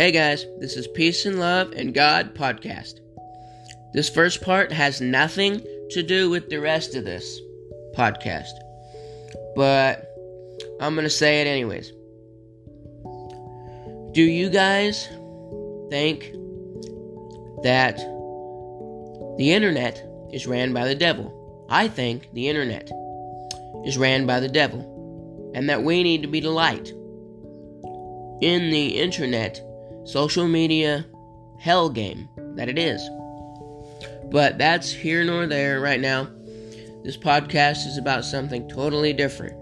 Hey guys, this is Peace and Love and God podcast. This first part has nothing to do with the rest of this podcast, but I'm going to say it anyways. Do you guys think that the internet is ran by the devil? I think the internet is ran by the devil, and that we need to be the light in the internet social media hell game that it is. But that's here nor there right now. This podcast is about something totally different.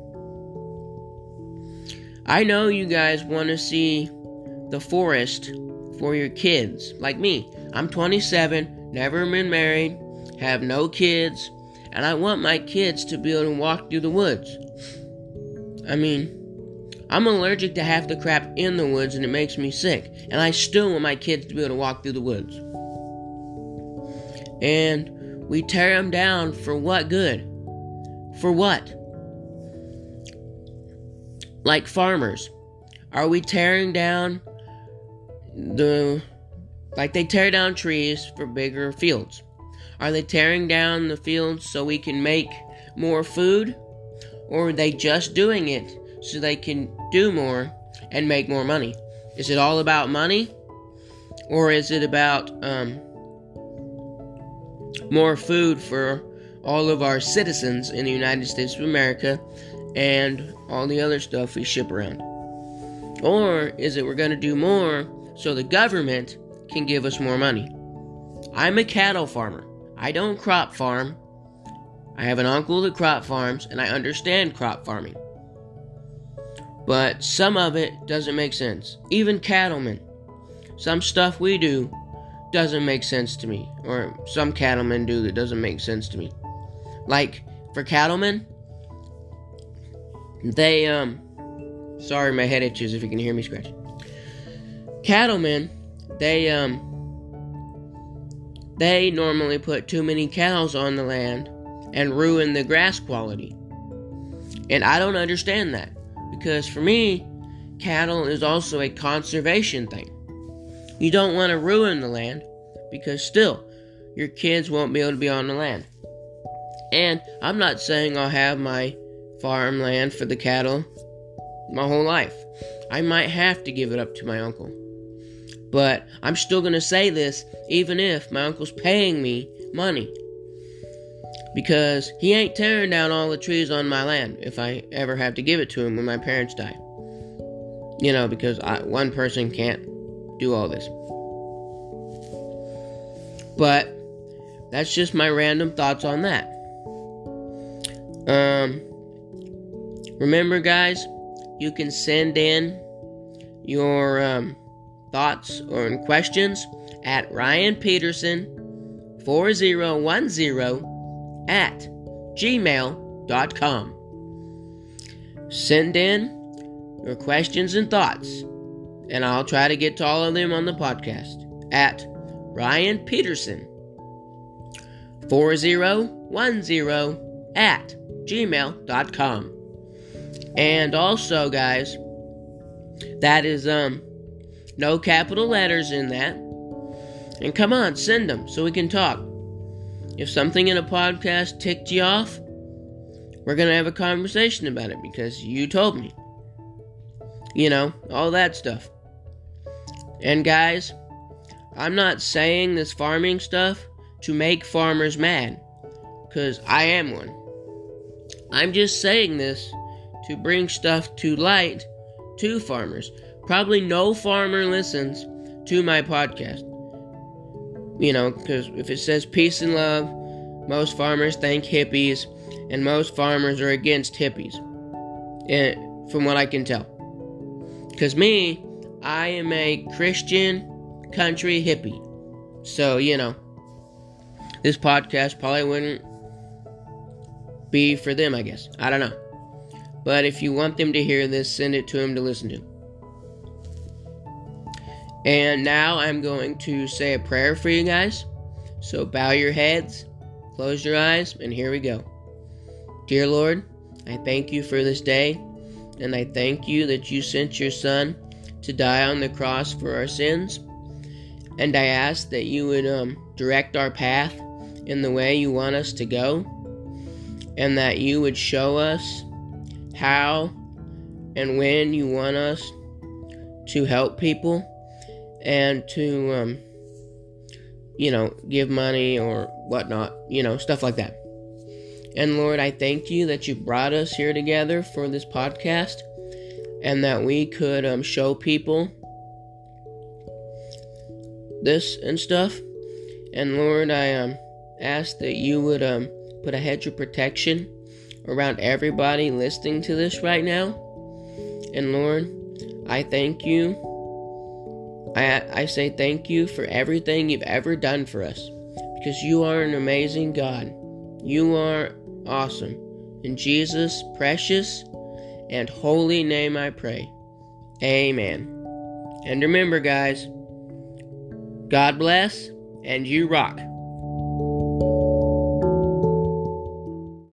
I know you guys want to see the forest for your kids, like me. I'm 27, never been married, have no kids, and I want my kids to be able to walk through the woods. I mean, I'm allergic to half the crap in the woods and it makes me sick. And I still want my kids to be able to walk through the woods. And we tear them down for what good? For what? Like farmers. Are we tearing down the. Like they tear down trees for bigger fields? Are they tearing down the fields so we can make more food? Or are they just doing it so they can do more and make more money? Is it all about money? Or is it about um, more food for all of our citizens in the United States of America and all the other stuff we ship around? Or is it we're going to do more so the government can give us more money? I'm a cattle farmer. I don't crop farm. I have an uncle that crop farms, and I understand crop farming. But some of it doesn't make sense. Even cattlemen. Some stuff we do doesn't make sense to me. Or some cattlemen do that doesn't make sense to me. Like, for cattlemen, they, um, sorry, my head itches if you can hear me scratch. Cattlemen, they, um, they normally put too many cows on the land and ruin the grass quality. And I don't understand that. Because for me, cattle is also a conservation thing. You don't want to ruin the land because still, your kids won't be able to be on the land. And I'm not saying I'll have my farmland for the cattle my whole life. I might have to give it up to my uncle. But I'm still going to say this even if my uncle's paying me money because he ain't tearing down all the trees on my land if I ever have to give it to him when my parents die. You know, because I, one person can't do all this. But that's just my random thoughts on that. Um, remember, guys, you can send in your um, thoughts or questions at Ryan Peterson 4010 at gmail.com. Send in your questions and thoughts, and I'll try to get to all of them on the podcast at Ryan Peterson 4010 at gmail.com. And also, guys, that is um no capital letters in that. And come on, send them so we can talk. If something in a podcast ticked you off, we're going to have a conversation about it because you told me. You know, all that stuff. And guys, I'm not saying this farming stuff to make farmers mad, because I am one. I'm just saying this to bring stuff to light to farmers. Probably no farmer listens to my podcast. You know, because if it says peace and love, most farmers thank hippies, and most farmers are against hippies. And eh, from what I can tell. Because me, I am a Christian country hippie. So, you know, this podcast probably wouldn't be for them, I guess. I don't know. But if you want them to hear this, send it to them to listen to. And now I'm going to say a prayer for you guys. So bow your heads, close your eyes, and here we go. Dear Lord, I thank you for this day, and I thank you that you sent your Son to die on the cross for our sins. And I ask that you would um, direct our path in the way you want us to go, and that you would show us how and when you want us to help people and to, um, you know, give money or whatnot, you know, stuff like that. And Lord, I thank you that you brought us here together for this podcast and that we could um, show people this and stuff. And Lord, I um, ask that you would um, put a hedge of protection around everybody listening to this right now. And Lord, I thank you. I, I say thank you for everything you've ever done for us because you are an amazing God. You are awesome. In Jesus' precious and holy name I pray. Amen. And remember, guys, God bless and you rock.